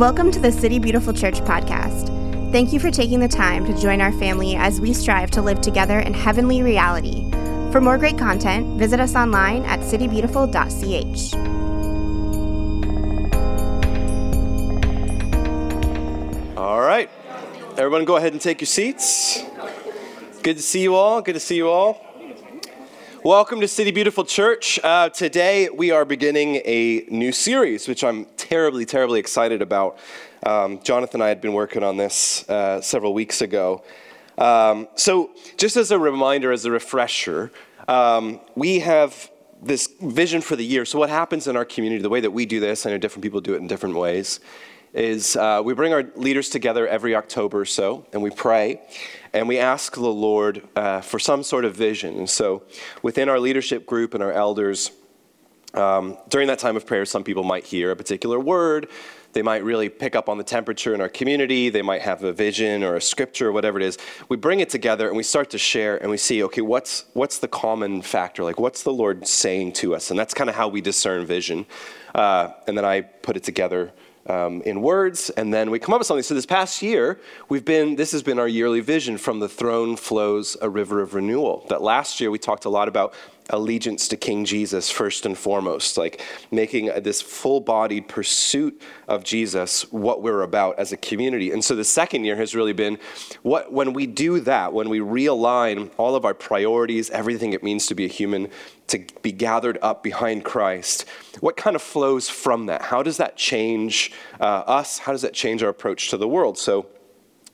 Welcome to the City Beautiful Church podcast. Thank you for taking the time to join our family as we strive to live together in heavenly reality. For more great content, visit us online at citybeautiful.ch. All right. Everyone, go ahead and take your seats. Good to see you all. Good to see you all. Welcome to City Beautiful Church. Uh, today we are beginning a new series, which I'm terribly, terribly excited about. Um, Jonathan and I had been working on this uh, several weeks ago. Um, so, just as a reminder, as a refresher, um, we have this vision for the year. So, what happens in our community, the way that we do this, I know different people do it in different ways, is uh, we bring our leaders together every October or so, and we pray, and we ask the Lord uh, for some sort of vision. And so, within our leadership group and our elders, um, during that time of prayer, some people might hear a particular word. They might really pick up on the temperature in our community. They might have a vision or a scripture or whatever it is. We bring it together and we start to share and we see, okay, what's, what's the common factor? Like, what's the Lord saying to us? And that's kind of how we discern vision. Uh, and then I put it together um, in words, and then we come up with something. So this past year, we've been this has been our yearly vision. From the throne flows a river of renewal. That last year we talked a lot about allegiance to King Jesus first and foremost, like making this full-bodied pursuit of Jesus what we're about as a community. And so the second year has really been what when we do that, when we realign all of our priorities, everything it means to be a human, to be gathered up behind Christ, what kind of flows from that? How does that change uh, us? How does that change our approach to the world? So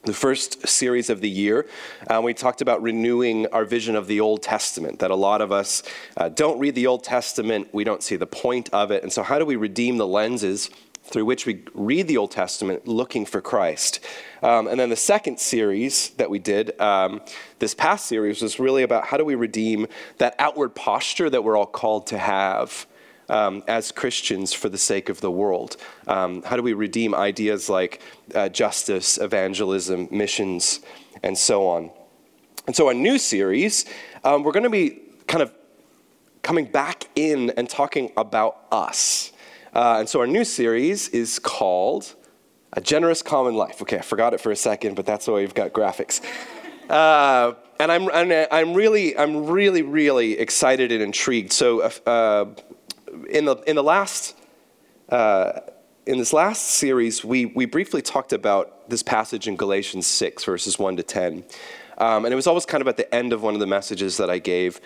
the first series of the year, uh, we talked about renewing our vision of the Old Testament, that a lot of us uh, don't read the Old Testament, we don't see the point of it. And so, how do we redeem the lenses through which we read the Old Testament looking for Christ? Um, and then the second series that we did, um, this past series, was really about how do we redeem that outward posture that we're all called to have um, as Christians for the sake of the world? Um, how do we redeem ideas like uh, justice, evangelism, missions, and so on? And so, our new series, um, we're going to be kind of coming back in and talking about us. Uh, and so, our new series is called A Generous Common Life. Okay, I forgot it for a second, but that's why we've got graphics. Uh, and I'm, I'm, really, I'm really, really excited and intrigued. So, uh, in the in the last uh, in this last series, we we briefly talked about this passage in Galatians six verses one to ten, um, and it was always kind of at the end of one of the messages that I gave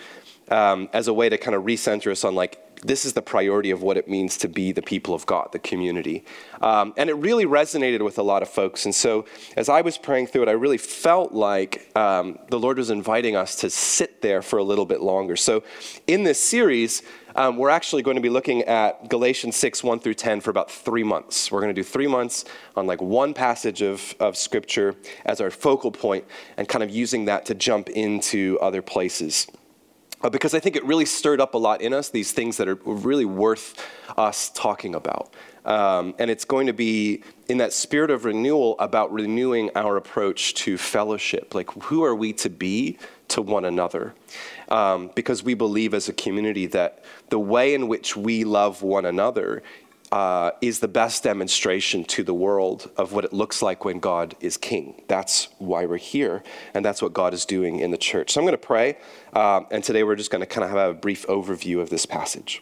um, as a way to kind of recenter us on like this is the priority of what it means to be the people of God, the community. Um, and it really resonated with a lot of folks. And so as I was praying through it, I really felt like um, the Lord was inviting us to sit there for a little bit longer. So in this series, um, we're actually going to be looking at Galatians 6, 1 through 10 for about three months. We're going to do three months on like one passage of, of scripture as our focal point and kind of using that to jump into other places. Uh, because I think it really stirred up a lot in us, these things that are really worth us talking about. Um, and it's going to be in that spirit of renewal about renewing our approach to fellowship. Like, who are we to be to one another? Um, because we believe as a community that the way in which we love one another uh, is the best demonstration to the world of what it looks like when God is king. That's why we're here, and that's what God is doing in the church. So I'm going to pray, uh, and today we're just going to kind of have a brief overview of this passage.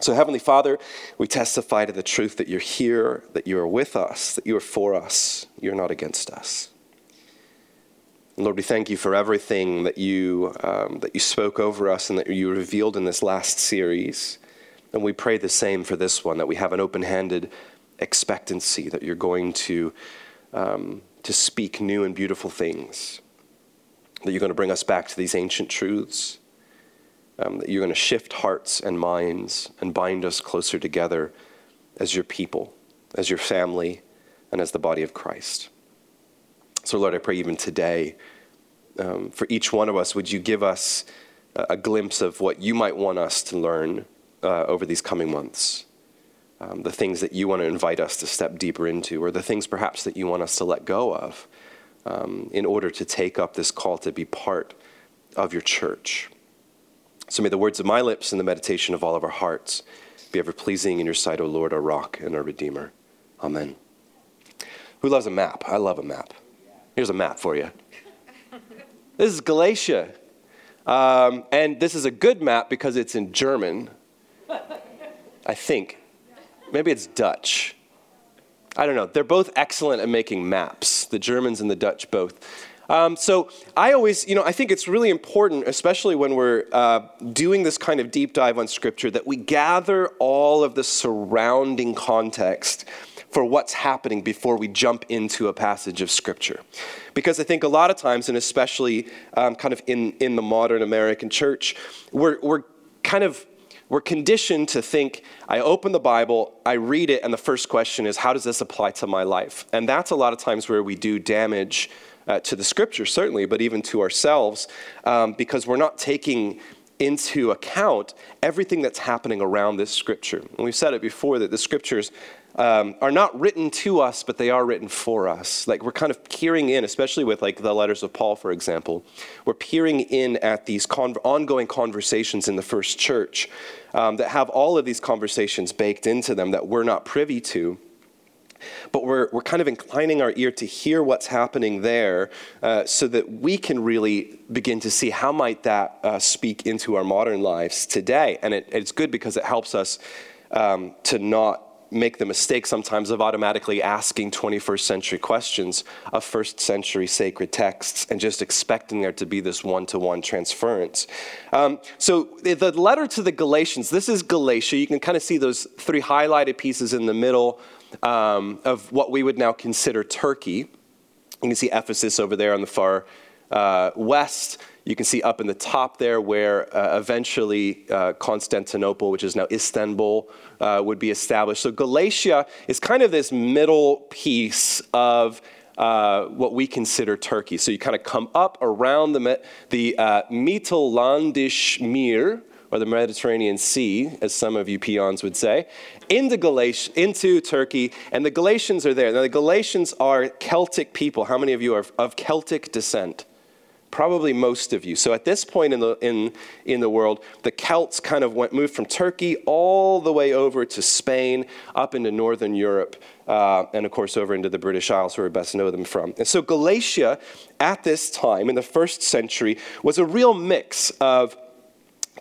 So, Heavenly Father, we testify to the truth that you're here, that you are with us, that you are for us, you're not against us. Lord, we thank you for everything that you, um, that you spoke over us and that you revealed in this last series. And we pray the same for this one, that we have an open handed expectancy that you're going to, um, to speak new and beautiful things, that you're going to bring us back to these ancient truths, um, that you're going to shift hearts and minds and bind us closer together as your people, as your family, and as the body of Christ. So, Lord, I pray even today, um, for each one of us, would you give us a, a glimpse of what you might want us to learn uh, over these coming months. Um, the things that you want to invite us to step deeper into, or the things perhaps that you want us to let go of um, in order to take up this call to be part of your church. So may the words of my lips and the meditation of all of our hearts be ever pleasing in your sight, O Lord, our rock and our redeemer. Amen. Who loves a map? I love a map. Here's a map for you. This is Galatia. Um, and this is a good map because it's in German, I think. Maybe it's Dutch. I don't know. They're both excellent at making maps, the Germans and the Dutch both. Um, so I always, you know, I think it's really important, especially when we're uh, doing this kind of deep dive on Scripture, that we gather all of the surrounding context for what's happening before we jump into a passage of Scripture. Because I think a lot of times, and especially um, kind of in, in the modern American church, we're, we're kind of we're conditioned to think I open the Bible, I read it, and the first question is, how does this apply to my life? And that's a lot of times where we do damage uh, to the scripture, certainly, but even to ourselves, um, because we're not taking into account everything that's happening around this scripture. And we've said it before that the scriptures um, are not written to us, but they are written for us. Like we're kind of peering in, especially with like the letters of Paul, for example. We're peering in at these con- ongoing conversations in the first church um, that have all of these conversations baked into them that we're not privy to. But we're, we're kind of inclining our ear to hear what's happening there uh, so that we can really begin to see how might that uh, speak into our modern lives today. And it, it's good because it helps us um, to not make the mistake sometimes of automatically asking 21st century questions of first century sacred texts and just expecting there to be this one to one transference. Um, so, the letter to the Galatians, this is Galatia. You can kind of see those three highlighted pieces in the middle um, of what we would now consider Turkey. You can see Ephesus over there on the far uh, west. You can see up in the top there where uh, eventually uh, Constantinople, which is now Istanbul, uh, would be established. So Galatia is kind of this middle piece of uh, what we consider Turkey. So you kind of come up around the, the uh, Mittellandische Meer, or the Mediterranean Sea, as some of you peons would say, into, Galatia, into Turkey, and the Galatians are there. Now, the Galatians are Celtic people. How many of you are of Celtic descent? Probably most of you. So at this point in the, in, in the world, the Celts kind of went, moved from Turkey all the way over to Spain, up into northern Europe, uh, and of course over into the British Isles, where we best know them from. And so Galatia, at this time, in the first century, was a real mix of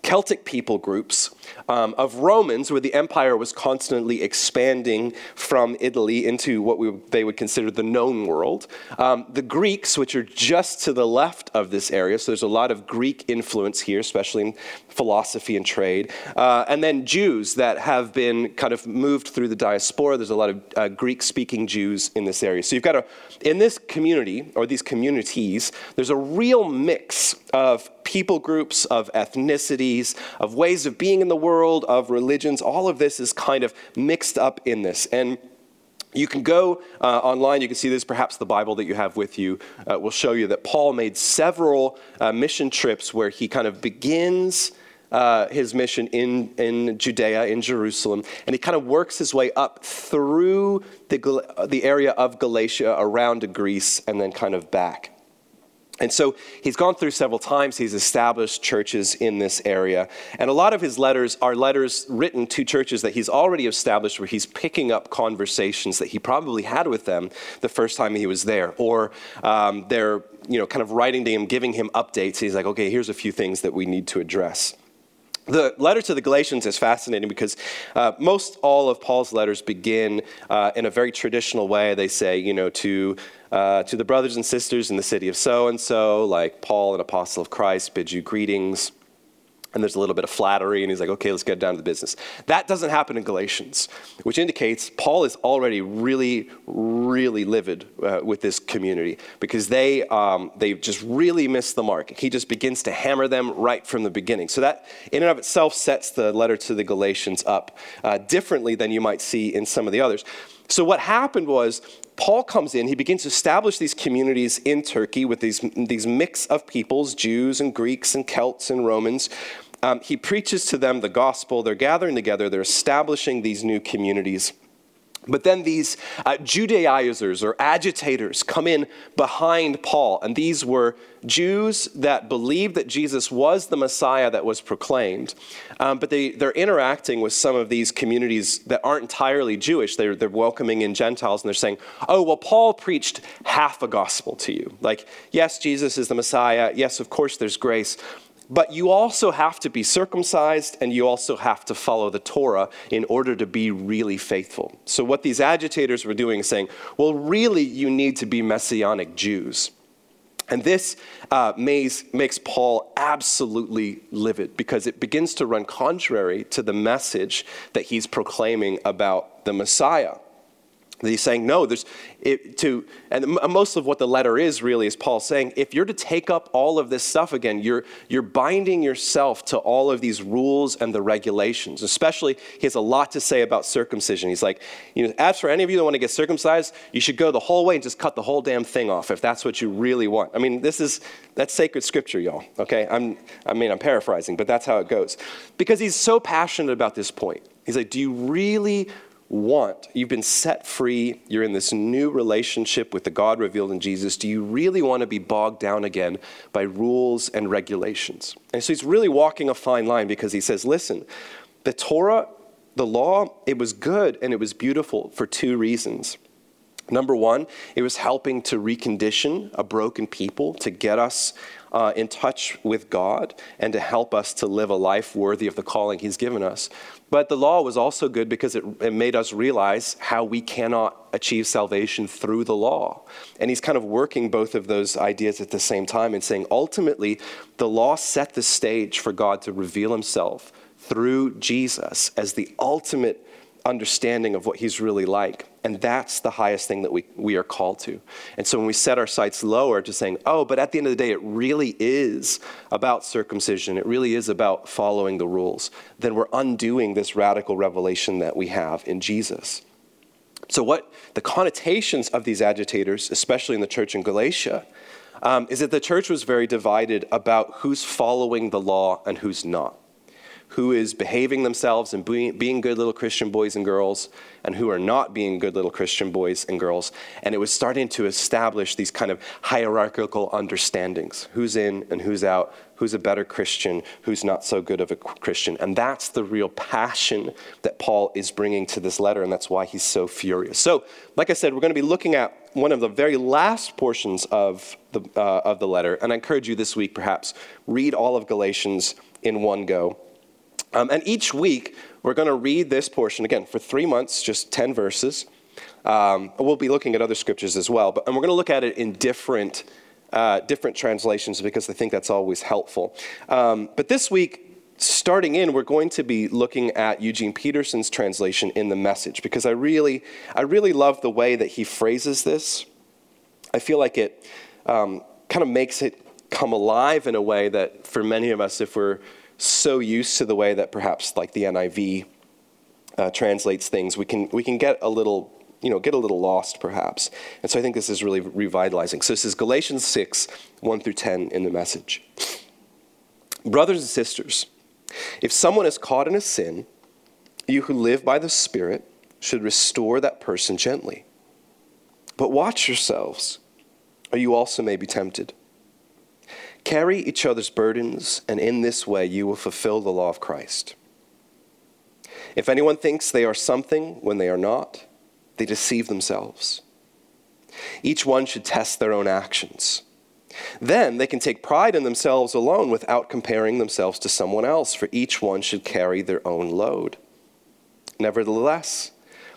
Celtic people groups um, of Romans, where the empire was constantly expanding from Italy into what we, they would consider the known world. Um, the Greeks, which are just to the left of this area, so there's a lot of Greek influence here, especially in philosophy and trade. Uh, and then Jews that have been kind of moved through the diaspora. There's a lot of uh, Greek speaking Jews in this area. So you've got a, in this community, or these communities, there's a real mix of people groups, of ethnicities, of ways of being in the world, of religions. All of this is kind of mixed up in this. And you can go uh, online, you can see this, perhaps the Bible that you have with you uh, will show you that Paul made several uh, mission trips where he kind of begins uh, his mission in, in Judea, in Jerusalem, and he kind of works his way up through the, the area of Galatia around to Greece and then kind of back. And so he's gone through several times. He's established churches in this area. And a lot of his letters are letters written to churches that he's already established where he's picking up conversations that he probably had with them the first time he was there. Or um, they're you know, kind of writing to him, giving him updates. He's like, okay, here's a few things that we need to address. The letter to the Galatians is fascinating because uh, most all of Paul's letters begin uh, in a very traditional way. They say, you know, to uh, to the brothers and sisters in the city of so and so, like Paul, an apostle of Christ, bids you greetings. And there's a little bit of flattery, and he's like, okay, let's get down to the business. That doesn't happen in Galatians, which indicates Paul is already really, really livid uh, with this community because they, um, they just really missed the mark. He just begins to hammer them right from the beginning. So, that in and of itself sets the letter to the Galatians up uh, differently than you might see in some of the others. So, what happened was Paul comes in, he begins to establish these communities in Turkey with these, these mix of peoples, Jews and Greeks and Celts and Romans. Um, he preaches to them the gospel. They're gathering together, they're establishing these new communities. But then these uh, Judaizers or agitators come in behind Paul, and these were Jews that believed that Jesus was the Messiah that was proclaimed, um, but they, they're interacting with some of these communities that aren't entirely Jewish. They're, they're welcoming in Gentiles, and they're saying, oh, well, Paul preached half a gospel to you. Like, yes, Jesus is the Messiah. Yes, of course, there's grace. But you also have to be circumcised and you also have to follow the Torah in order to be really faithful. So, what these agitators were doing is saying, well, really, you need to be Messianic Jews. And this uh, makes, makes Paul absolutely livid because it begins to run contrary to the message that he's proclaiming about the Messiah. He's saying, no, there's it, to, and most of what the letter is really is Paul saying, if you're to take up all of this stuff again, you're, you're binding yourself to all of these rules and the regulations. Especially, he has a lot to say about circumcision. He's like, you know, as for any of you that want to get circumcised, you should go the whole way and just cut the whole damn thing off if that's what you really want. I mean, this is, that's sacred scripture, y'all, okay? I'm, I mean, I'm paraphrasing, but that's how it goes. Because he's so passionate about this point. He's like, do you really want. You've been set free. You're in this new relationship with the God revealed in Jesus. Do you really want to be bogged down again by rules and regulations? And so he's really walking a fine line because he says, listen, the Torah, the law, it was good and it was beautiful for two reasons. Number one, it was helping to recondition a broken people, to get us uh, in touch with God, and to help us to live a life worthy of the calling He's given us. But the law was also good because it, it, made us realize how we cannot achieve salvation through the law. And he's kind of working both of those ideas at the same time and saying ultimately, the law set the stage for God to reveal himself through Jesus as the ultimate understanding of what he's really like. And that's the highest thing that we, we are called to. And so when we set our sights lower to saying, oh, but at the end of the day, it really is about circumcision, it really is about following the rules, then we're undoing this radical revelation that we have in Jesus. So, what the connotations of these agitators, especially in the church in Galatia, um, is that the church was very divided about who's following the law and who's not who is behaving themselves and being, being, good little Christian boys and girls, and who are not being good little Christian boys and girls. And it was starting to establish these kind of hierarchical understandings who's in and who's out, who's a better Christian, who's not so good of a Christian. And that's the real passion that Paul is bringing to this letter, and that's why he's so furious. So, like I said, we're going to be looking at one of the very last portions of the, uh, of the letter, and I encourage you this week, perhaps, read all of Galatians in one go. Um, and each week, we're going to read this portion again for three months, just 10 verses. Um, we'll be looking at other scriptures as well, but, and we're going to look at it in different, uh, different translations because I think that's always helpful. Um, but this week, starting in, we're going to be looking at Eugene Peterson's translation in the message because I really, I really love the way that he phrases this. I feel like it um, kind of makes it come alive in a way that for many of us, if we're so used to the way that perhaps like the NIV uh, translates things, we can, we can get a little you know, get a little lost perhaps. And so I think this is really revitalizing. So this is Galatians 6, 1 through 10 in the message. Brothers and sisters, if someone is caught in a sin, you who live by the Spirit should restore that person gently. But watch yourselves, or you also may be tempted. Carry each other's burdens, and in this way you will fulfill the law of Christ. If anyone thinks they are something when they are not, they deceive themselves. Each one should test their own actions. Then they can take pride in themselves alone without comparing themselves to someone else, for each one should carry their own load. Nevertheless,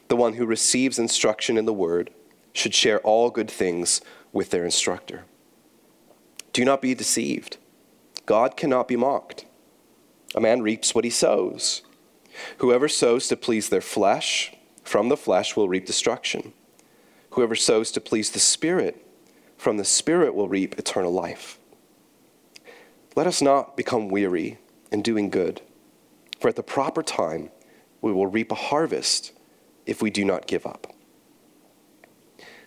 the one who receives instruction in the word should share all good things with their instructor. Do not be deceived. God cannot be mocked. A man reaps what he sows. Whoever sows to please their flesh, from the flesh will reap destruction. Whoever sows to please the Spirit, from the Spirit will reap eternal life. Let us not become weary in doing good, for at the proper time we will reap a harvest if we do not give up.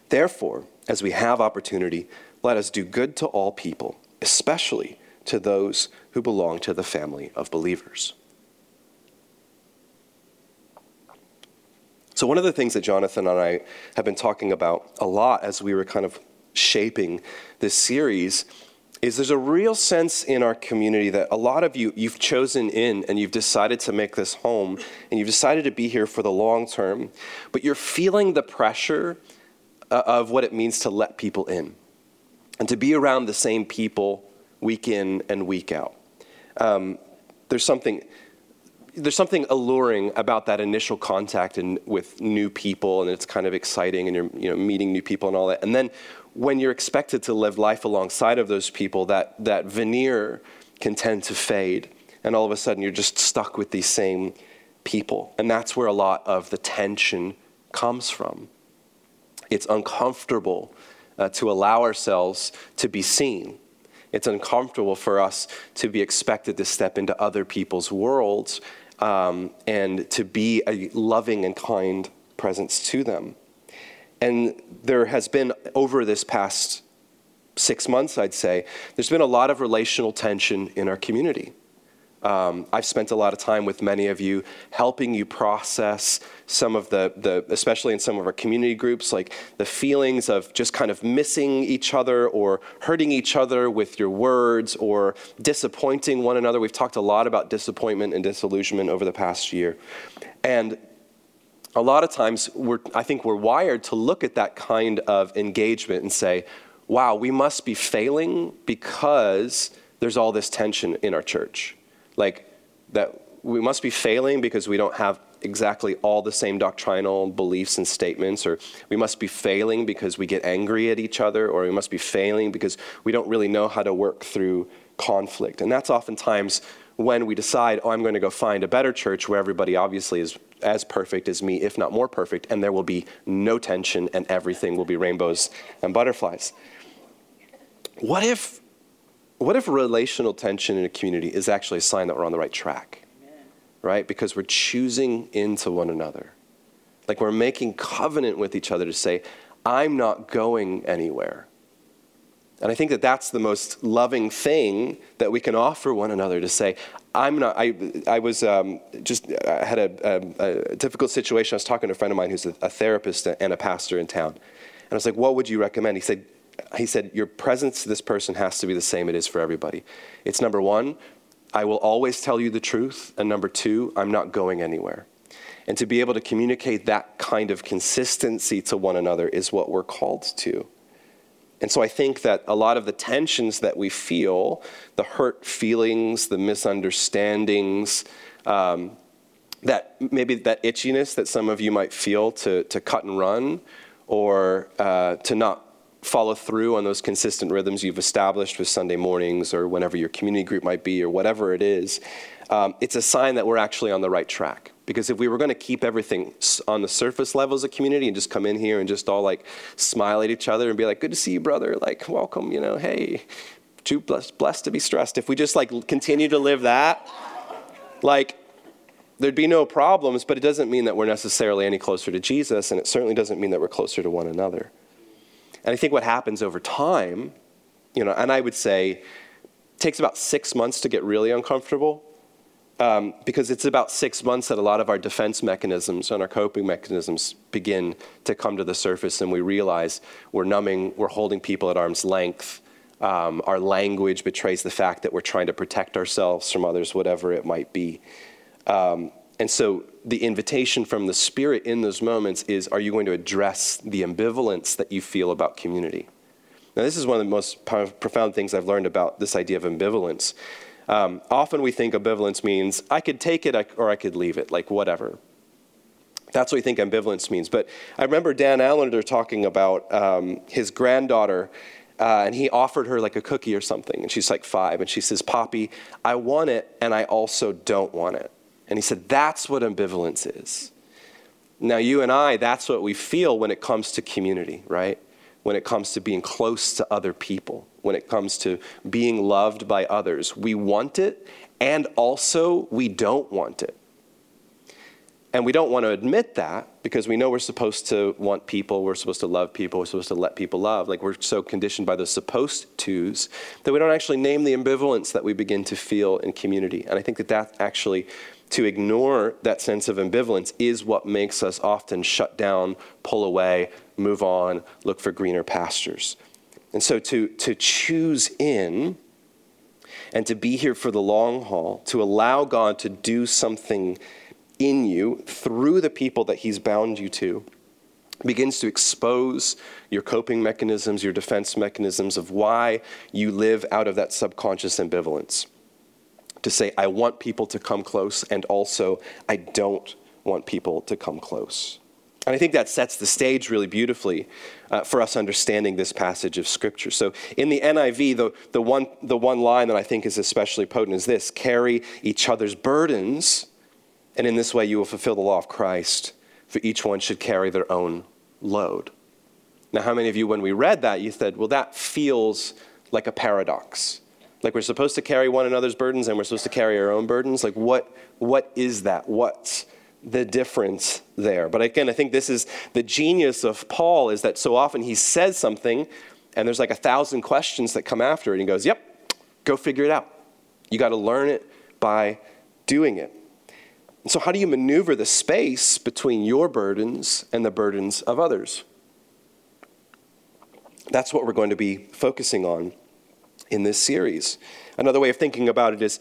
Therefore, as we have opportunity, let us do good to all people, especially to those who belong to the family of believers. So, one of the things that Jonathan and I have been talking about a lot as we were kind of shaping this series is there's a real sense in our community that a lot of you you've chosen in and you've decided to make this home and you've decided to be here for the long term but you're feeling the pressure uh, of what it means to let people in and to be around the same people week in and week out. Um, there's something there's something alluring about that initial contact and with new people and it's kind of exciting and you're you know meeting new people and all that. And then when you're expected to live life alongside of those people that that veneer can tend to fade and all of a sudden you're just stuck with these same people. And that's where a lot of the tension comes from. It's uncomfortable uh, to allow ourselves to be seen it's uncomfortable for us to be expected to step into other people's worlds um, and to be a loving and kind presence to them. And there has been, over this past six months, I'd say, there's been a lot of relational tension in our community. Um, I've spent a lot of time with many of you helping you process some of the, the, especially in some of our community groups, like the feelings of just kind of missing each other or hurting each other with your words or disappointing one another. We've talked a lot about disappointment and disillusionment over the past year. And a lot of times, we're, I think we're wired to look at that kind of engagement and say, wow, we must be failing because there's all this tension in our church like that we must be failing because we don't have exactly all the same doctrinal beliefs and statements, or we must be failing because we get angry at each other, or we must be failing because we don't really know how to work through conflict. And that's oftentimes when we decide, oh, I'm going to go find a better church where everybody obviously is as perfect as me, if not more perfect, and there will be no tension and everything will be rainbows and butterflies. What if what if relational tension in a community is actually a sign that we're on the right track? Amen. Right? Because we're choosing into one another. Like we're making covenant with each other to say, I'm not going anywhere. And I think that that's the most loving thing that we can offer one another to say, I'm not, I, I was um, just, I had a, a, a, difficult situation. I was talking to a friend of mine who's a, a therapist and a pastor in town. And I was like, what would you recommend? He said, he said, Your presence to this person has to be the same it is for everybody. It's number one, I will always tell you the truth. And number two, I'm not going anywhere. And to be able to communicate that kind of consistency to one another is what we're called to. And so I think that a lot of the tensions that we feel, the hurt feelings, the misunderstandings, um, that maybe that itchiness that some of you might feel to, to cut and run or uh, to not follow through on those consistent rhythms you've established with Sunday mornings or whenever your community group might be or whatever it is, um, it's a sign that we're actually on the right track. Because if we were going to keep everything on the surface level as a community and just come in here and just all like smile at each other and be like, good to see you, brother, like, welcome, you know, hey, too blessed, blessed to be stressed. If we just like continue to live that, like, there'd be no problems, but it doesn't mean that we're necessarily any closer to Jesus, and it certainly doesn't mean that we're closer to one another. And I think what happens over time, you know, and I would say takes about six months to get really uncomfortable. Um, because it's about six months that a lot of our defense mechanisms and our coping mechanisms begin to come to the surface, and we realize we're numbing, we're holding people at arm's length. Um, our language betrays the fact that we're trying to protect ourselves from others, whatever it might be. Um, and so the invitation from the Spirit in those moments is are you going to address the ambivalence that you feel about community? Now, this is one of the most profound things I've learned about this idea of ambivalence. Um, often we think ambivalence means I could take it or I could leave it, like whatever. That's what we think ambivalence means. But I remember Dan Allender talking about um, his granddaughter, uh, and he offered her like a cookie or something, and she's like five, and she says, Poppy, I want it, and I also don't want it. And he said, That's what ambivalence is. Now, you and I, that's what we feel when it comes to community, right? When it comes to being close to other people, when it comes to being loved by others. We want it, and also we don't want it. And we don't want to admit that because we know we're supposed to want people, we're supposed to love people, we're supposed to let people love. Like we're so conditioned by those supposed tos that we don't actually name the ambivalence that we begin to feel in community. And I think that that actually to ignore that sense of ambivalence is what makes us often shut down, pull away, move on, look for greener pastures. And so to, to choose in and to be here for the long haul, to allow God to do something in you through the people that He's bound you to, begins to expose your coping mechanisms, your defense mechanisms of why you live out of that subconscious ambivalence. To say, I want people to come close, and also, I don't want people to come close. And I think that sets the stage really beautifully uh, for us understanding this passage of Scripture. So in the NIV, the, the, one, the one line that I think is especially potent is this carry each other's burdens, and in this way you will fulfill the law of Christ, for each one should carry their own load. Now, how many of you, when we read that, you said, well, that feels like a paradox? Like we're supposed to carry one another's burdens and we're supposed to carry our own burdens? Like, what, what is that? What's the difference there. But again, I think this is the genius of Paul is that so often he says something and there's like a thousand questions that come after it. And he goes, Yep, go figure it out. You got to learn it by doing it. And so, how do you maneuver the space between your burdens and the burdens of others? That's what we're going to be focusing on in this series. Another way of thinking about it is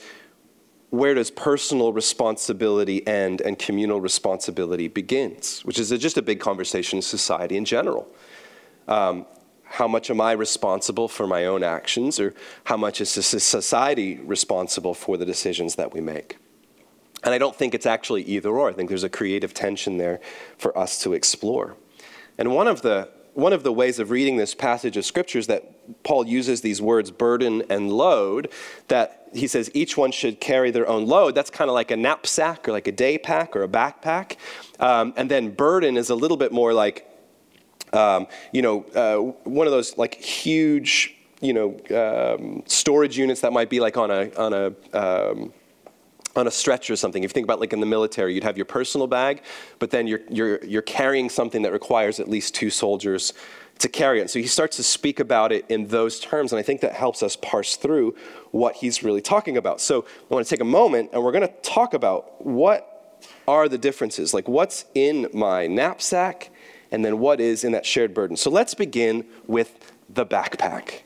where does personal responsibility end and communal responsibility begins, which is just a big conversation in society in general. Um, how much am I responsible for my own actions, or how much is society responsible for the decisions that we make? And I don't think it's actually either or. I think there's a creative tension there for us to explore. And one of the one of the ways of reading this passage of scriptures that Paul uses these words burden and load, that he says each one should carry their own load. That's kind of like a knapsack or like a day pack or a backpack. Um, and then burden is a little bit more like, um, you know, uh, one of those like huge, you know, um, storage units that might be like on a, on a, um, on a stretcher or something. If you think about like in the military, you'd have your personal bag, but then you're, you're, you're carrying something that requires at least two soldiers to carry it. So he starts to speak about it in those terms, and I think that helps us parse through what he's really talking about. So I want to take a moment and we're going to talk about what are the differences, like what's in my knapsack and then what is in that shared burden. So let's begin with the backpack.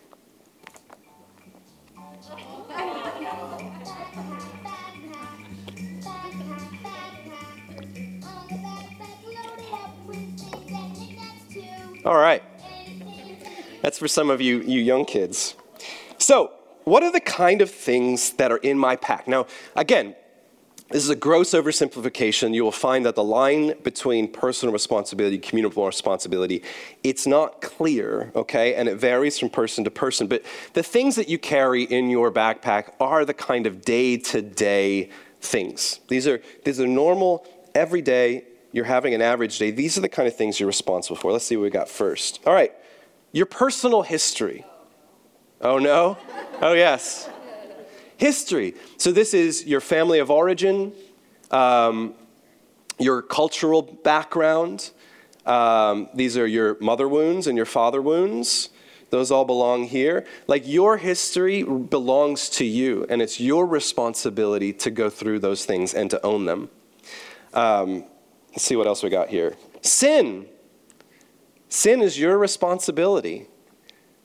All right. That's for some of you, you young kids. So, what are the kind of things that are in my pack? Now, again, this is a gross oversimplification. You will find that the line between personal responsibility and communal responsibility, it's not clear, okay? And it varies from person to person. But the things that you carry in your backpack are the kind of day-to-day things. These are, these are normal, everyday you're having an average day, these are the kind of things you're responsible for. Let's see what we got first. All right, your personal history. Oh, no? Oh, yes. History. So, this is your family of origin, um, your cultural background. Um, these are your mother wounds and your father wounds. Those all belong here. Like your history belongs to you, and it's your responsibility to go through those things and to own them. Um, Let's see what else we got here. Sin. Sin is your responsibility.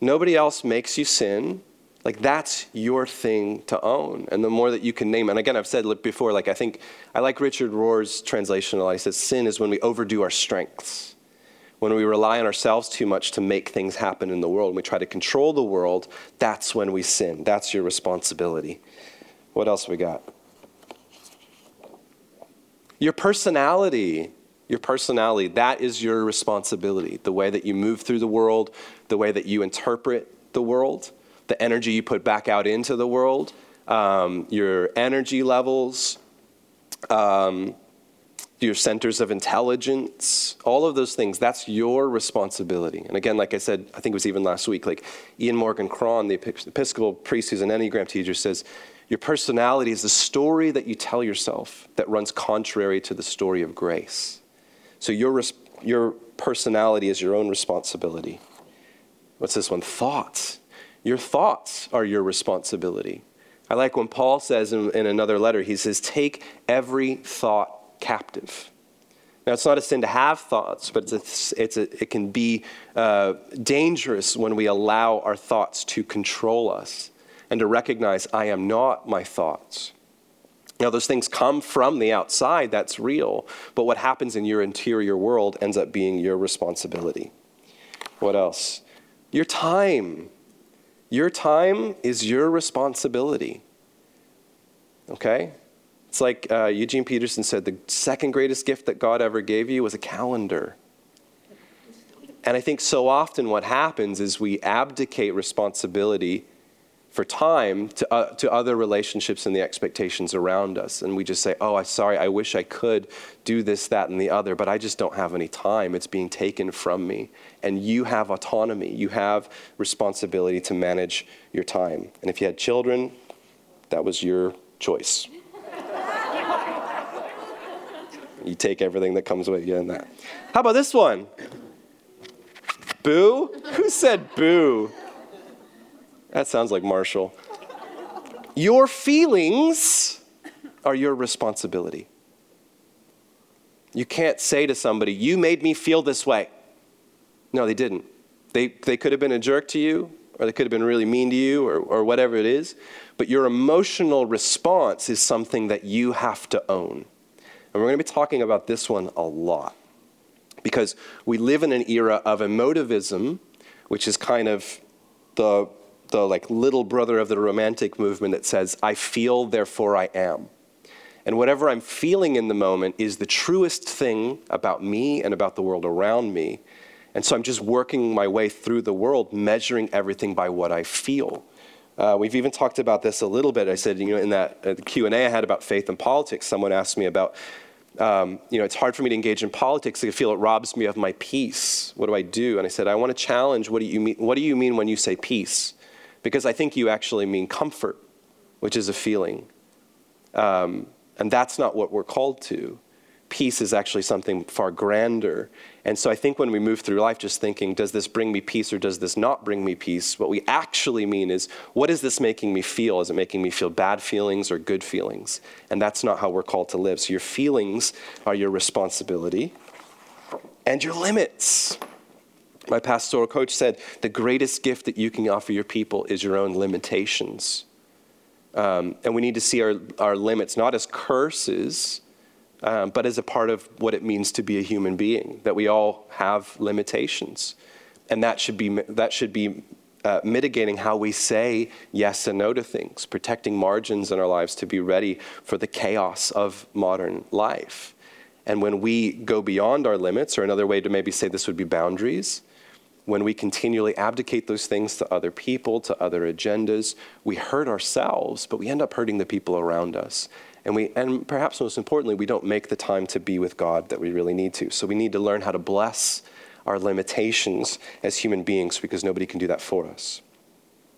Nobody else makes you sin. Like that's your thing to own. And the more that you can name, and again, I've said before, like I think I like Richard Rohr's translation a lot. He says, sin is when we overdo our strengths. When we rely on ourselves too much to make things happen in the world, when we try to control the world, that's when we sin. That's your responsibility. What else we got? Your personality, your personality, that is your responsibility. The way that you move through the world, the way that you interpret the world, the energy you put back out into the world, um, your energy levels, um, your centers of intelligence, all of those things, that's your responsibility. And again, like I said, I think it was even last week, like Ian Morgan Cron, the Episcopal priest who's an Enneagram teacher, says, your personality is the story that you tell yourself that runs contrary to the story of grace. So your, your personality is your own responsibility. What's this one? Thoughts. Your thoughts are your responsibility. I like when Paul says in, in another letter, he says, Take every thought captive. Now, it's not a sin to have thoughts, but it's a, it's a, it can be uh, dangerous when we allow our thoughts to control us and to recognize, I am not my thoughts. Now, those things come from the outside, that's real, but what happens in your interior world ends up being your responsibility. What else? Your time. Your time is your responsibility. Okay? It's like uh, Eugene Peterson said the second greatest gift that God ever gave you was a calendar. And I think so often what happens is we abdicate responsibility for time to, uh, to other relationships and the expectations around us. And we just say, oh, I'm sorry, I wish I could do this, that, and the other, but I just don't have any time. It's being taken from me. And you have autonomy, you have responsibility to manage your time. And if you had children, that was your choice. you take everything that comes with you in that. How about this one? Boo? Who said boo? That sounds like Marshall. Your feelings are your responsibility. You can't say to somebody, You made me feel this way. No, they didn't. They, they could have been a jerk to you, or they could have been really mean to you, or, or whatever it is. But your emotional response is something that you have to own. And we're going to be talking about this one a lot. Because we live in an era of emotivism, which is kind of the the like little brother of the romantic movement that says, I feel, therefore I am. And whatever I'm feeling in the moment is the truest thing about me and about the world around me. And so I'm just working my way through the world, measuring everything by what I feel. Uh, we've even talked about this a little bit. I said, you know, in that uh, Q and A I had about faith and politics, someone asked me about, um, you know, it's hard for me to engage in politics. I feel it robs me of my peace. What do I do? And I said, I want to challenge. What do you mean? What do you mean when you say peace? Because I think you actually mean comfort, which is a feeling. Um, and that's not what we're called to. Peace is actually something far grander. And so I think when we move through life just thinking, does this bring me peace or does this not bring me peace? What we actually mean is, what is this making me feel? Is it making me feel bad feelings or good feelings? And that's not how we're called to live. So your feelings are your responsibility and your limits. My pastoral coach said the greatest gift that you can offer your people is your own limitations. Um, and we need to see our, our limits not as curses, um, but as a part of what it means to be a human being, that we all have limitations. And that should be, that should be uh, mitigating how we say yes and no to things, protecting margins in our lives to be ready for the chaos of modern life. And when we go beyond our limits, or another way to maybe say this would be boundaries, when we continually abdicate those things to other people, to other agendas, we hurt ourselves, but we end up hurting the people around us. And, we, and perhaps most importantly, we don't make the time to be with God that we really need to. So we need to learn how to bless our limitations as human beings because nobody can do that for us.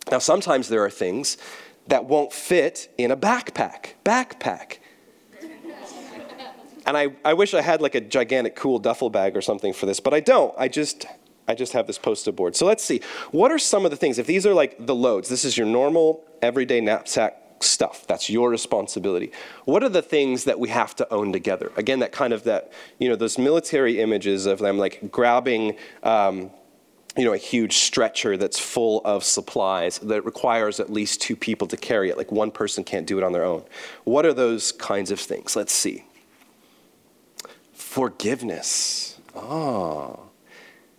Now, sometimes there are things that won't fit in a backpack. Backpack. and I, I wish I had like a gigantic cool duffel bag or something for this, but I don't. I just I just have this post-it board. So let's see. What are some of the things? If these are like the loads, this is your normal everyday knapsack stuff. That's your responsibility. What are the things that we have to own together? Again, that kind of that, you know, those military images of them like grabbing, um, you know, a huge stretcher that's full of supplies that requires at least two people to carry it. Like one person can't do it on their own. What are those kinds of things? Let's see. Forgiveness. Oh.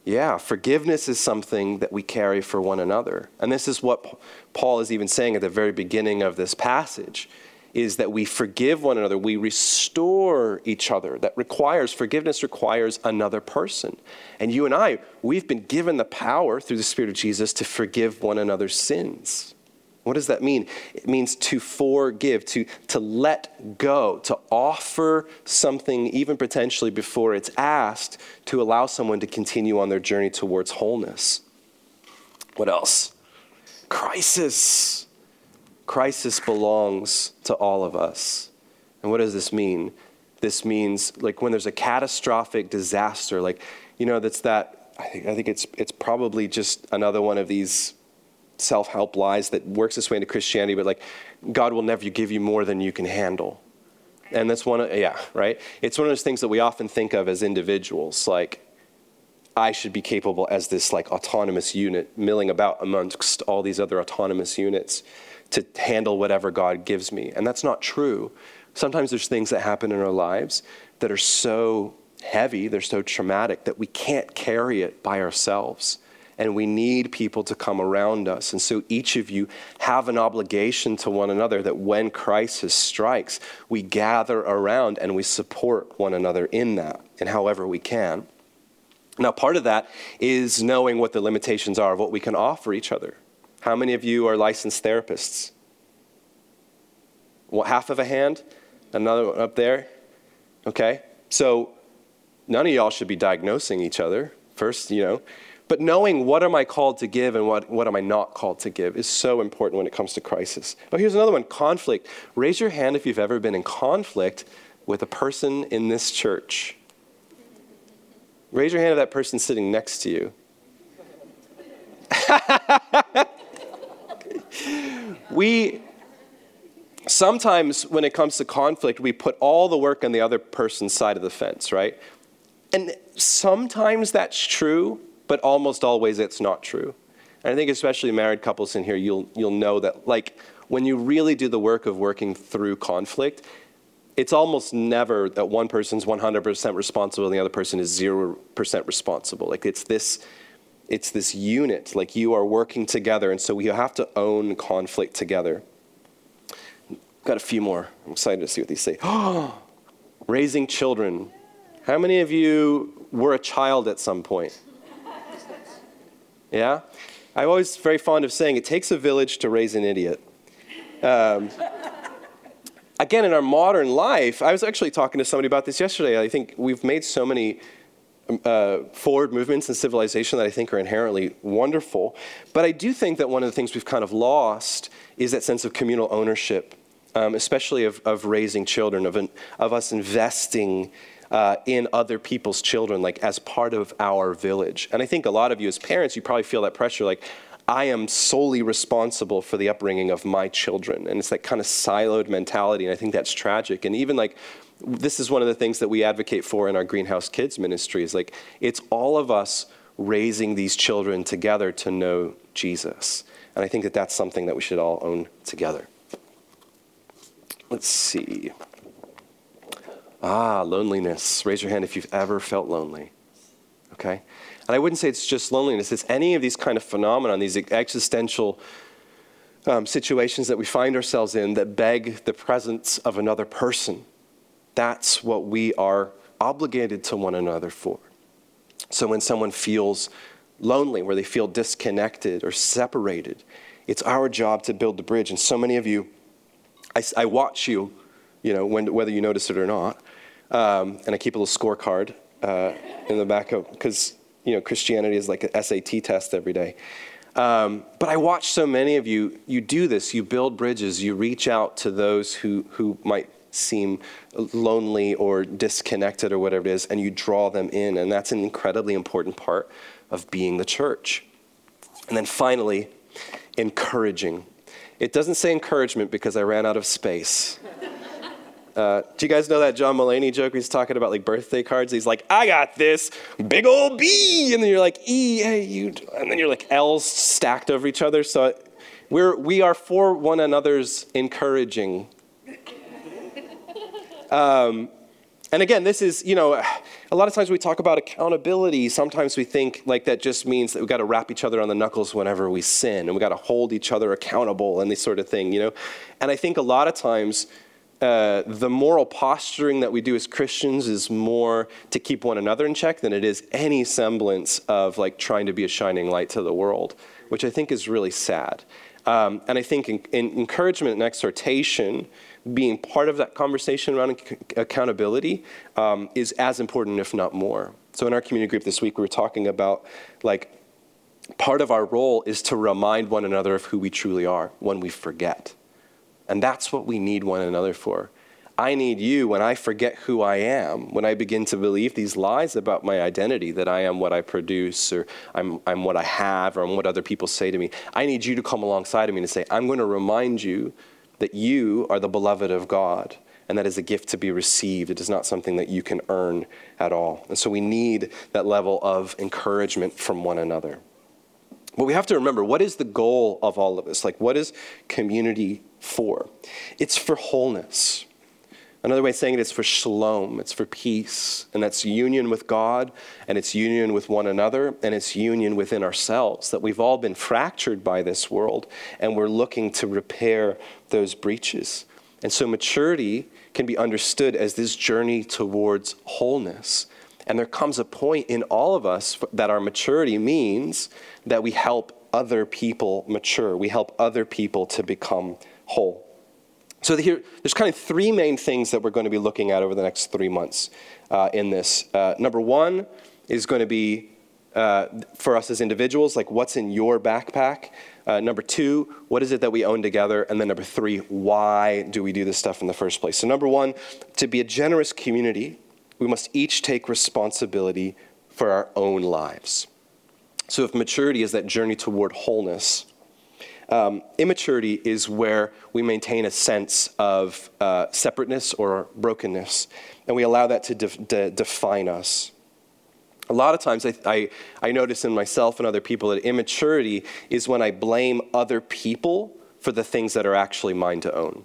Yeah, forgiveness is something that we carry for one another. And this is what Paul is even saying at the very beginning of this passage is that we forgive one another, we restore each other. That requires forgiveness requires another person. And you and I, we've been given the power through the spirit of Jesus to forgive one another's sins. What does that mean? It means to forgive, to, to let go, to offer something, even potentially before it's asked, to allow someone to continue on their journey towards wholeness. What else? Crisis. Crisis belongs to all of us. And what does this mean? This means like when there's a catastrophic disaster, like, you know, that's that, I think, I think it's, it's probably just another one of these self help lies that works its way into Christianity, but like, God will never give you more than you can handle. And that's one of, yeah, right? It's one of those things that we often think of as individuals. Like, I should be capable as this like autonomous unit milling about amongst all these other autonomous units to handle whatever God gives me. And that's not true. Sometimes there's things that happen in our lives that are so heavy, they're so traumatic that we can't carry it by ourselves. And we need people to come around us. And so each of you have an obligation to one another that when crisis strikes, we gather around and we support one another in that and however we can. Now, part of that is knowing what the limitations are of what we can offer each other. How many of you are licensed therapists? What, half of a hand? Another one up there? Okay. So, none of y'all should be diagnosing each other first, you know. But knowing what am I called to give and what, what am I not called to give is so important when it comes to crisis. Oh, here's another one conflict. Raise your hand if you've ever been in conflict with a person in this church. Raise your hand if that person sitting next to you. we sometimes when it comes to conflict we put all the work on the other person's side of the fence right and sometimes that's true but almost always it's not true and i think especially married couples in here you'll you'll know that like when you really do the work of working through conflict it's almost never that one person's 100% responsible and the other person is 0% responsible. Like it's this, it's this unit, like you are working together, and so we have to own conflict together. Got a few more. I'm excited to see what these say. Raising children. How many of you were a child at some point? Yeah? I'm always very fond of saying it takes a village to raise an idiot. Um, again, in our modern life, I was actually talking to somebody about this yesterday. I think we've made so many um, uh, forward movements in civilization that I think are inherently wonderful. But I do think that one of the things we've kind of lost is that sense of communal ownership, um, especially of, of raising children, of, an, of us investing uh, in other people's children, like as part of our village. And I think a lot of you as parents, you probably feel that pressure, like, I am solely responsible for the upbringing of my children. And it's that kind of siloed mentality. And I think that's tragic. And even like, this is one of the things that we advocate for in our Greenhouse Kids ministry is like, it's all of us raising these children together to know Jesus. And I think that that's something that we should all own together. Let's see. Ah, loneliness. Raise your hand if you've ever felt lonely. Okay? And I wouldn't say it's just loneliness, it's any of these kind of phenomena, these existential um, situations that we find ourselves in that beg the presence of another person. That's what we are obligated to one another for. So when someone feels lonely, where they feel disconnected or separated, it's our job to build the bridge. And so many of you, I, I watch you, you know, when, whether you notice it or not, um, and I keep a little scorecard uh, in the back of because you know, Christianity is like an SAT test every day. Um, but I watch so many of you, you do this, you build bridges, you reach out to those who, who might seem lonely or disconnected or whatever it is, and you draw them in. And that's an incredibly important part of being the church. And then finally, encouraging. It doesn't say encouragement because I ran out of space. Uh, do you guys know that John Mulaney joke? He's talking about like birthday cards. He's like, I got this big old B, and then you're like E, hey you, and then you're like L's stacked over each other. So we're we are for one another's encouraging. Um, and again, this is you know, a lot of times we talk about accountability. Sometimes we think like that just means that we got to wrap each other on the knuckles whenever we sin, and we got to hold each other accountable and this sort of thing, you know. And I think a lot of times uh, the moral posturing that we do as Christians is more to keep one another in check than it is any semblance of like trying to be a shining light to the world, which I think is really sad. Um, and I think in, in encouragement and exhortation, being part of that conversation around accountability um, is as important, if not more. So in our community group this week, we were talking about like part of our role is to remind one another of who we truly are when we forget. And that's what we need one another for. I need you when I forget who I am, when I begin to believe these lies about my identity that I am what I produce or I'm, I'm what I have or I'm what other people say to me. I need you to come alongside of me and say, I'm going to remind you that you are the beloved of God and that is a gift to be received. It is not something that you can earn at all. And so we need that level of encouragement from one another. But we have to remember what is the goal of all of this? Like, what is community for? It's for wholeness. Another way of saying it is for shalom, it's for peace, and that's union with God, and it's union with one another, and it's union within ourselves. That we've all been fractured by this world, and we're looking to repair those breaches. And so maturity can be understood as this journey towards wholeness. And there comes a point in all of us that our maturity means that we help other people mature, we help other people to become whole. So here, there's kind of three main things that we're going to be looking at over the next three months uh, in this. Uh, number one is going to be uh, for us as individuals, like what's in your backpack. Uh, number two, what is it that we own together? And then number three, why do we do this stuff in the first place? So, number one, to be a generous community, we must each take responsibility for our own lives. So, if maturity is that journey toward wholeness, um, immaturity is where we maintain a sense of uh, separateness or brokenness, and we allow that to de- de- define us. A lot of times, I, I, I notice in myself and other people that immaturity is when I blame other people for the things that are actually mine to own.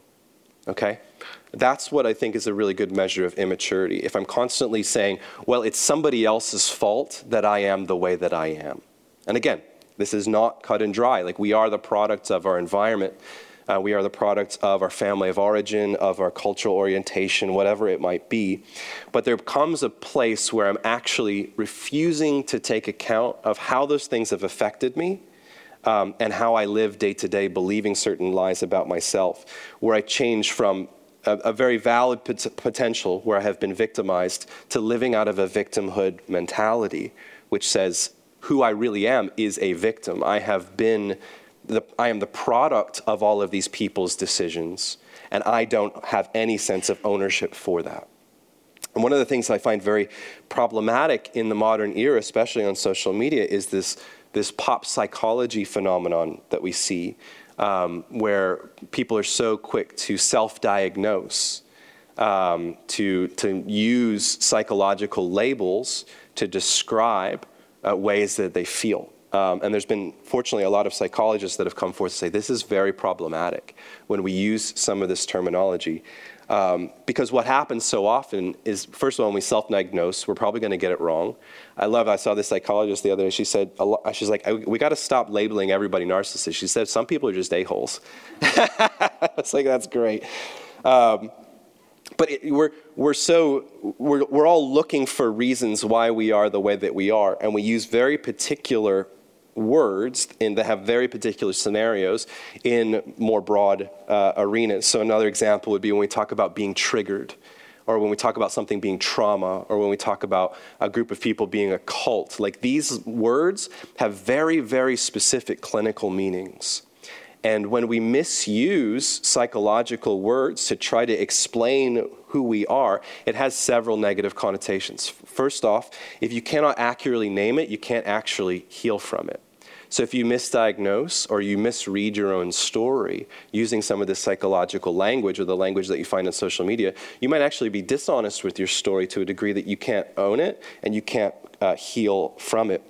Okay? That's what I think is a really good measure of immaturity. If I'm constantly saying, well, it's somebody else's fault that I am the way that I am. And again, this is not cut and dry. Like we are the products of our environment. Uh, we are the products of our family of origin, of our cultural orientation, whatever it might be. But there comes a place where I'm actually refusing to take account of how those things have affected me um, and how I live day to day, believing certain lies about myself, where I change from a, a very valid pot- potential where I have been victimized to living out of a victimhood mentality, which says, who I really am is a victim. I have been, the, I am the product of all of these people's decisions, and I don't have any sense of ownership for that. And one of the things I find very problematic in the modern era, especially on social media, is this, this pop psychology phenomenon that we see, um, where people are so quick to self diagnose, um, to, to use psychological labels to describe uh, ways that they feel. Um, and there's been, fortunately, a lot of psychologists that have come forth to say this is very problematic when we use some of this terminology. Um, because what happens so often is, first of all, when we self diagnose, we're probably going to get it wrong. I love, I saw this psychologist the other day. She said, she's like, we got to stop labeling everybody narcissist. She said, some people are just a-holes. it's like, that's great. Um, but it, we're, we're so we're, we're all looking for reasons why we are the way that we are and we use very particular words in, that have very particular scenarios in more broad uh, arenas so another example would be when we talk about being triggered or when we talk about something being trauma or when we talk about a group of people being a cult like these words have very very specific clinical meanings and when we misuse psychological words to try to explain who we are, it has several negative connotations. First off, if you cannot accurately name it, you can't actually heal from it. So if you misdiagnose or you misread your own story using some of this psychological language or the language that you find on social media, you might actually be dishonest with your story to a degree that you can't own it and you can't uh, heal from it.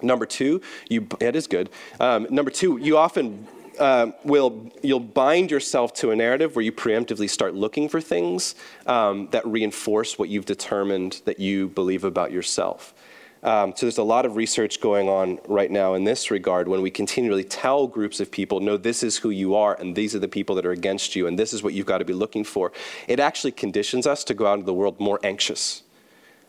Number two, you, it is good. Um, number two, you often uh, will you'll bind yourself to a narrative where you preemptively start looking for things um, that reinforce what you've determined that you believe about yourself. Um, so there's a lot of research going on right now in this regard when we continually tell groups of people, no, this is who you are, and these are the people that are against you, and this is what you've got to be looking for. It actually conditions us to go out into the world more anxious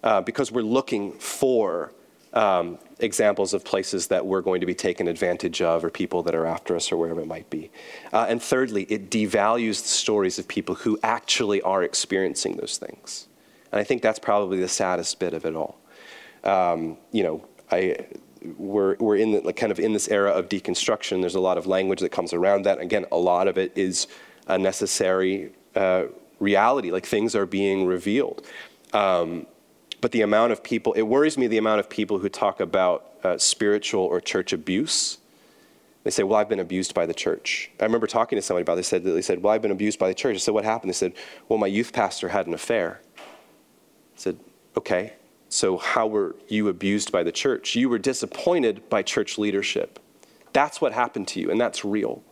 uh, because we're looking for um, examples of places that we're going to be taken advantage of or people that are after us or wherever it might be. Uh, and thirdly, it devalues the stories of people who actually are experiencing those things. And I think that's probably the saddest bit of it all. Um, you know, I, we're, we're in the, like, kind of in this era of deconstruction. There's a lot of language that comes around that. Again, a lot of it is a necessary uh, reality, like things are being revealed. Um, but the amount of people, it worries me the amount of people who talk about uh, spiritual or church abuse. They say, Well, I've been abused by the church. I remember talking to somebody about this. They said, they said Well, I've been abused by the church. I said, What happened? They said, Well, my youth pastor had an affair. I said, Okay, so how were you abused by the church? You were disappointed by church leadership. That's what happened to you, and that's real.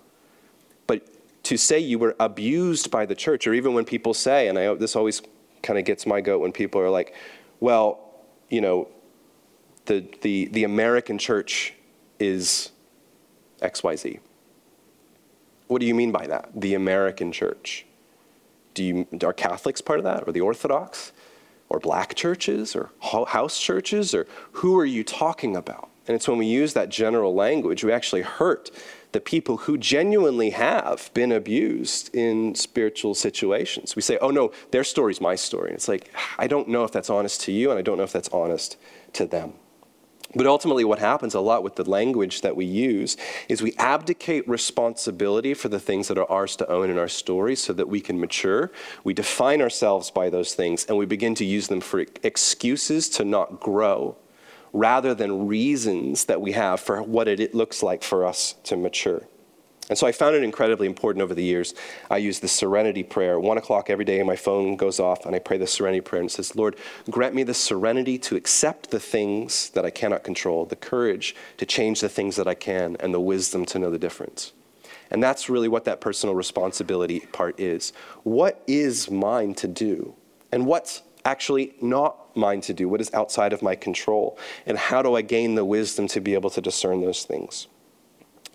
But to say you were abused by the church, or even when people say, and I, this always kind of gets my goat when people are like, well, you know, the, the, the American church is XYZ. What do you mean by that? The American church. Do you, are Catholics part of that, or the Orthodox, or black churches, or house churches, or who are you talking about? And it's when we use that general language, we actually hurt the people who genuinely have been abused in spiritual situations. We say, oh no, their story's my story. And it's like, I don't know if that's honest to you, and I don't know if that's honest to them. But ultimately, what happens a lot with the language that we use is we abdicate responsibility for the things that are ours to own in our stories so that we can mature. We define ourselves by those things, and we begin to use them for excuses to not grow rather than reasons that we have for what it looks like for us to mature. And so I found it incredibly important over the years. I use the serenity prayer. One o'clock every day, my phone goes off, and I pray the serenity prayer and it says, Lord, grant me the serenity to accept the things that I cannot control, the courage to change the things that I can, and the wisdom to know the difference. And that's really what that personal responsibility part is. What is mine to do? And what's actually not mine to do? What is outside of my control? And how do I gain the wisdom to be able to discern those things?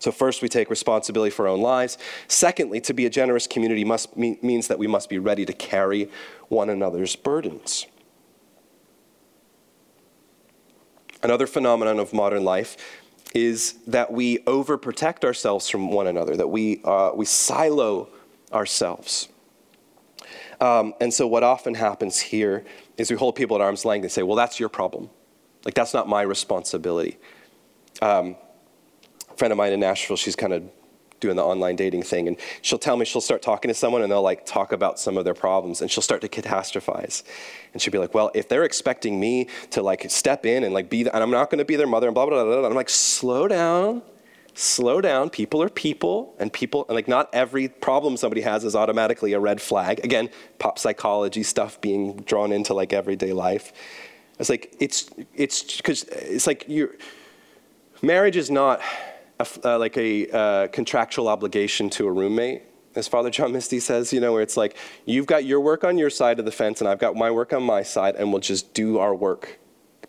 So, first, we take responsibility for our own lives. Secondly, to be a generous community must, means that we must be ready to carry one another's burdens. Another phenomenon of modern life is that we overprotect ourselves from one another, that we, uh, we silo ourselves. Um, and so, what often happens here is we hold people at arm's length and say, well, that's your problem. Like, that's not my responsibility. Um, friend of mine in Nashville, she's kind of doing the online dating thing, and she'll tell me she'll start talking to someone and they'll like talk about some of their problems, and she'll start to catastrophize. And she'll be like, well, if they're expecting me to like step in and like be, the, and I'm not going to be their mother, and blah, blah, blah, blah, I'm like, slow down slow down. People are people, and people, and like not every problem somebody has is automatically a red flag. Again, pop psychology stuff being drawn into like everyday life. It's like it's it's because it's like your marriage is not a, uh, like a uh, contractual obligation to a roommate. As Father John Misty says, you know, where it's like you've got your work on your side of the fence, and I've got my work on my side, and we'll just do our work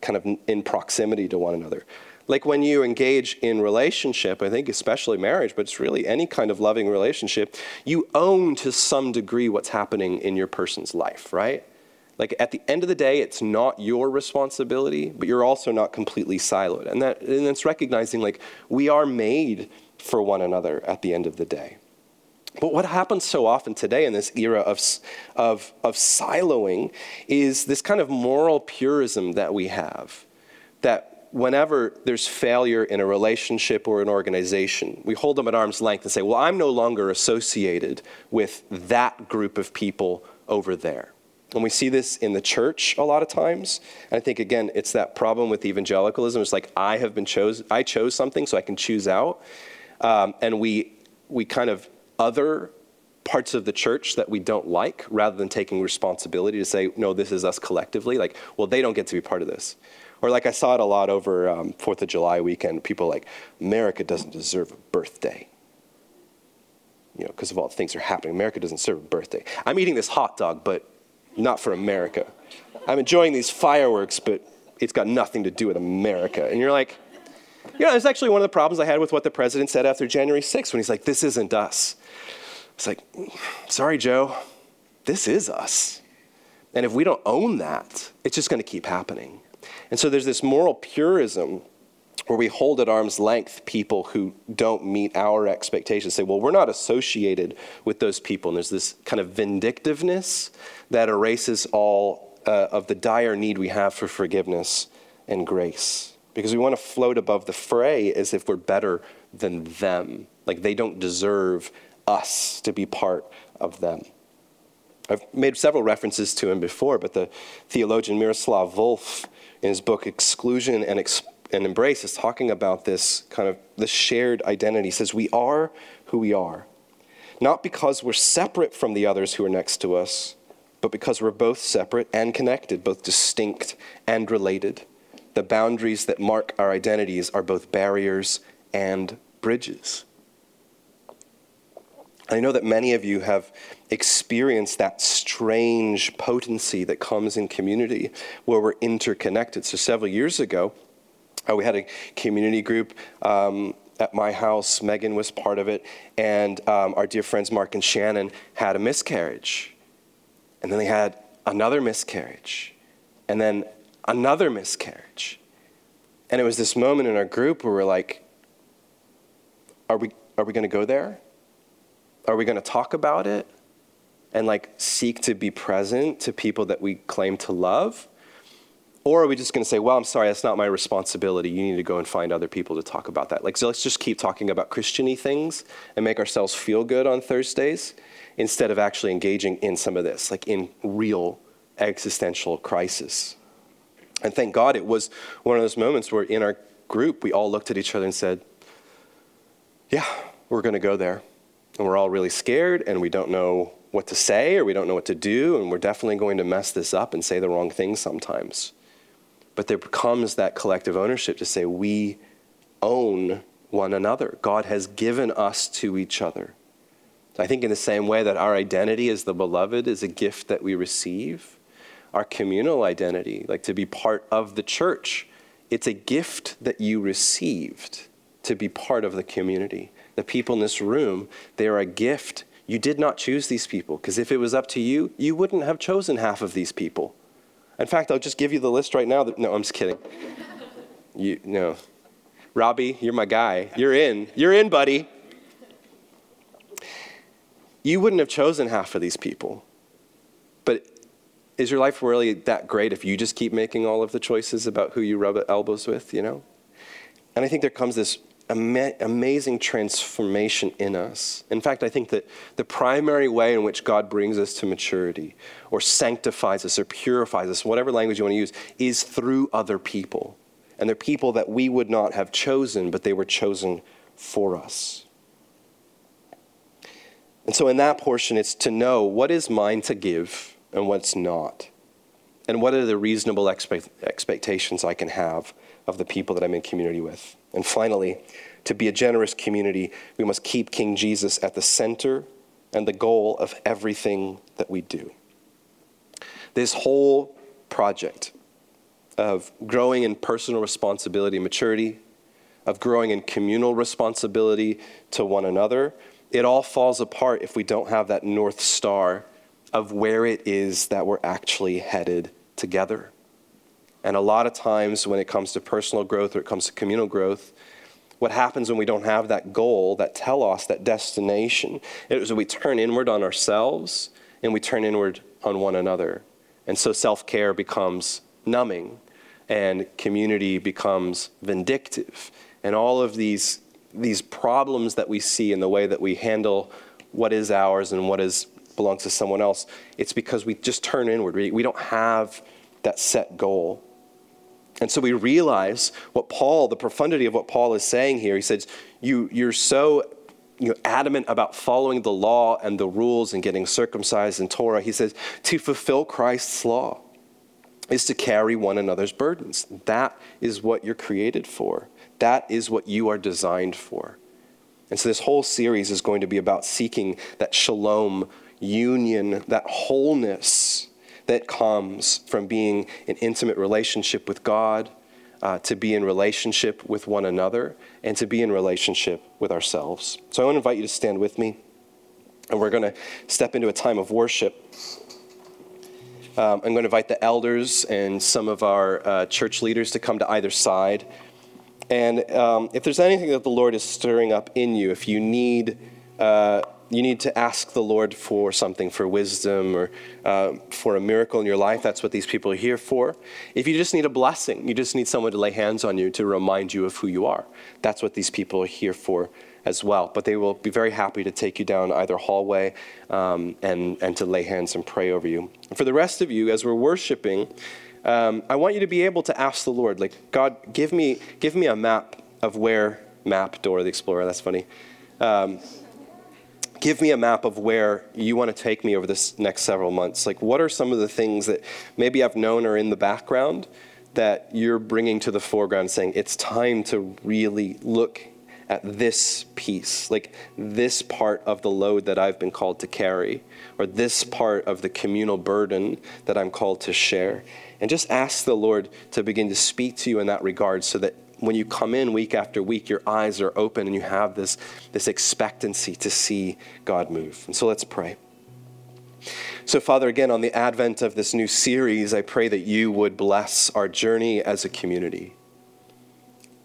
kind of in proximity to one another. Like when you engage in relationship, I think especially marriage, but it's really any kind of loving relationship, you own to some degree what's happening in your person's life, right? Like at the end of the day, it's not your responsibility, but you're also not completely siloed. And that and it's recognizing like we are made for one another at the end of the day. But what happens so often today in this era of, of, of siloing is this kind of moral purism that we have. That whenever there's failure in a relationship or an organization, we hold them at arm's length and say, well, I'm no longer associated with that group of people over there. And we see this in the church a lot of times. And I think, again, it's that problem with evangelicalism. It's like, I have been chose, I chose something so I can choose out. Um, and we, we kind of other parts of the church that we don't like rather than taking responsibility to say, no, this is us collectively. Like, well, they don't get to be part of this. Or like I saw it a lot over um, Fourth of July weekend. People like America doesn't deserve a birthday. You know, because of all the things that are happening. America doesn't deserve a birthday. I'm eating this hot dog, but not for America. I'm enjoying these fireworks, but it's got nothing to do with America. And you're like, you know, it's actually one of the problems I had with what the president said after January 6th when he's like, this isn't us. It's like, sorry, Joe, this is us. And if we don't own that, it's just going to keep happening. And so there's this moral purism where we hold at arm's length people who don't meet our expectations, say, well, we're not associated with those people. And there's this kind of vindictiveness that erases all uh, of the dire need we have for forgiveness and grace. Because we want to float above the fray as if we're better than them, like they don't deserve us to be part of them. I've made several references to him before, but the theologian Miroslav Volf, in his book Exclusion and, and Embrace, is talking about this kind of the shared identity. He says, We are who we are, not because we're separate from the others who are next to us, but because we're both separate and connected, both distinct and related. The boundaries that mark our identities are both barriers and bridges. I know that many of you have experienced that strange potency that comes in community where we're interconnected. So, several years ago, uh, we had a community group um, at my house. Megan was part of it, and um, our dear friends Mark and Shannon had a miscarriage. And then they had another miscarriage, and then another miscarriage. And it was this moment in our group where we're like, are we, are we going to go there? Are we going to talk about it and like seek to be present to people that we claim to love? Or are we just going to say, well, I'm sorry, that's not my responsibility. You need to go and find other people to talk about that. Like, so let's just keep talking about Christiany things and make ourselves feel good on Thursdays instead of actually engaging in some of this, like in real existential crisis. And thank God it was one of those moments where in our group we all looked at each other and said, yeah, we're going to go there and we're all really scared and we don't know what to say or we don't know what to do and we're definitely going to mess this up and say the wrong things sometimes. But there becomes that collective ownership to say we own one another. God has given us to each other. I think in the same way that our identity as the beloved is a gift that we receive, our communal identity, like to be part of the church, it's a gift that you received to be part of the community the people in this room, they are a gift. You did not choose these people because if it was up to you, you wouldn't have chosen half of these people. In fact, I'll just give you the list right now. That, no, I'm just kidding. You no, Robbie, you're my guy. You're in. You're in, buddy. You wouldn't have chosen half of these people. But is your life really that great if you just keep making all of the choices about who you rub elbows with, you know? And I think there comes this ama- amazing transformation in us. In fact, I think that the primary way in which God brings us to maturity, or sanctifies us, or purifies us, whatever language you want to use, is through other people. And they're people that we would not have chosen, but they were chosen for us. And so, in that portion, it's to know what is mine to give and what's not. And what are the reasonable expect- expectations I can have of the people that I'm in community with. And finally, to be a generous community, we must keep King Jesus at the center and the goal of everything that we do. This whole project of growing in personal responsibility and maturity, of growing in communal responsibility to one another, it all falls apart if we don't have that North Star of where it is that we're actually headed together. And a lot of times when it comes to personal growth or it comes to communal growth, what happens when we don't have that goal, that telos, that destination, is we turn inward on ourselves and we turn inward on one another. And so self care becomes numbing and community becomes vindictive. And all of these, these problems that we see in the way that we handle what is ours and what is belongs to someone else, it's because we just turn inward. We, we don't have that set goal. And so we realize what Paul, the profundity of what Paul is saying here. He says, you, You're so you know, adamant about following the law and the rules and getting circumcised in Torah. He says, To fulfill Christ's law is to carry one another's burdens. That is what you're created for, that is what you are designed for. And so this whole series is going to be about seeking that shalom union, that wholeness that comes from being in intimate relationship with God, uh, to be in relationship with one another, and to be in relationship with ourselves. So I want to invite you to stand with me, and we're going to step into a time of worship. Um, I'm going to invite the elders and some of our uh, church leaders to come to either side. And um, if there's anything that the Lord is stirring up in you, if you need uh, you need to ask the Lord for something, for wisdom or uh, for a miracle in your life. That's what these people are here for. If you just need a blessing, you just need someone to lay hands on you to remind you of who you are. That's what these people are here for as well. But they will be very happy to take you down either hallway um, and, and to lay hands and pray over you. For the rest of you, as we're worshiping, um, I want you to be able to ask the Lord, like, God, give me, give me a map of where, map, Dora the Explorer, that's funny. Um, give me a map of where you want to take me over this next several months. Like, what are some of the things that maybe I've known are in the background that you're bringing to the foreground, saying it's time to really look at this piece, like this part of the load that I've been called to carry, or this part of the communal burden that I'm called to share. And just ask the Lord to begin to speak to you in that regard so that when you come in week after week, your eyes are open and you have this, this expectancy to see God move. And so let's pray. So, Father, again, on the advent of this new series, I pray that you would bless our journey as a community.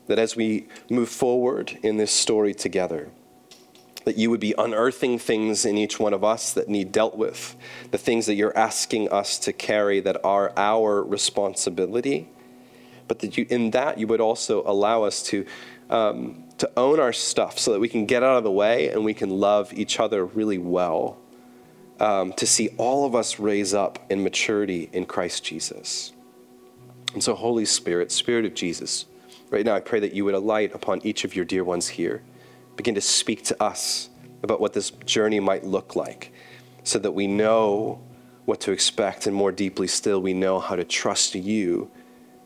That as we move forward in this story together, that you would be unearthing things in each one of us that need dealt with, the things that you're asking us to carry that are our responsibility, but that you, in that you would also allow us to, um, to own our stuff so that we can get out of the way and we can love each other really well. Um, to see all of us raise up in maturity in Christ Jesus. And so, Holy Spirit, Spirit of Jesus, right now I pray that you would alight upon each of your dear ones here begin to speak to us about what this journey might look like so that we know what to expect, and more deeply still, we know how to trust you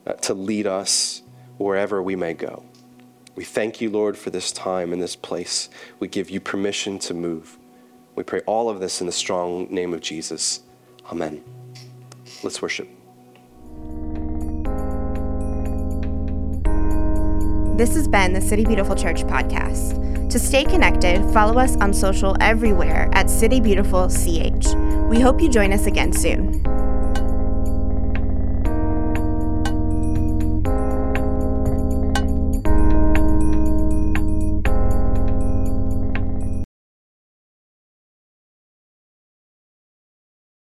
Uh, to lead us wherever we may go. We thank you, Lord, for this time and this place. We give you permission to move. We pray all of this in the strong name of Jesus. Amen. Let's worship. This has been the City Beautiful Church podcast. To stay connected, follow us on social everywhere at City Beautiful CH. We hope you join us again soon.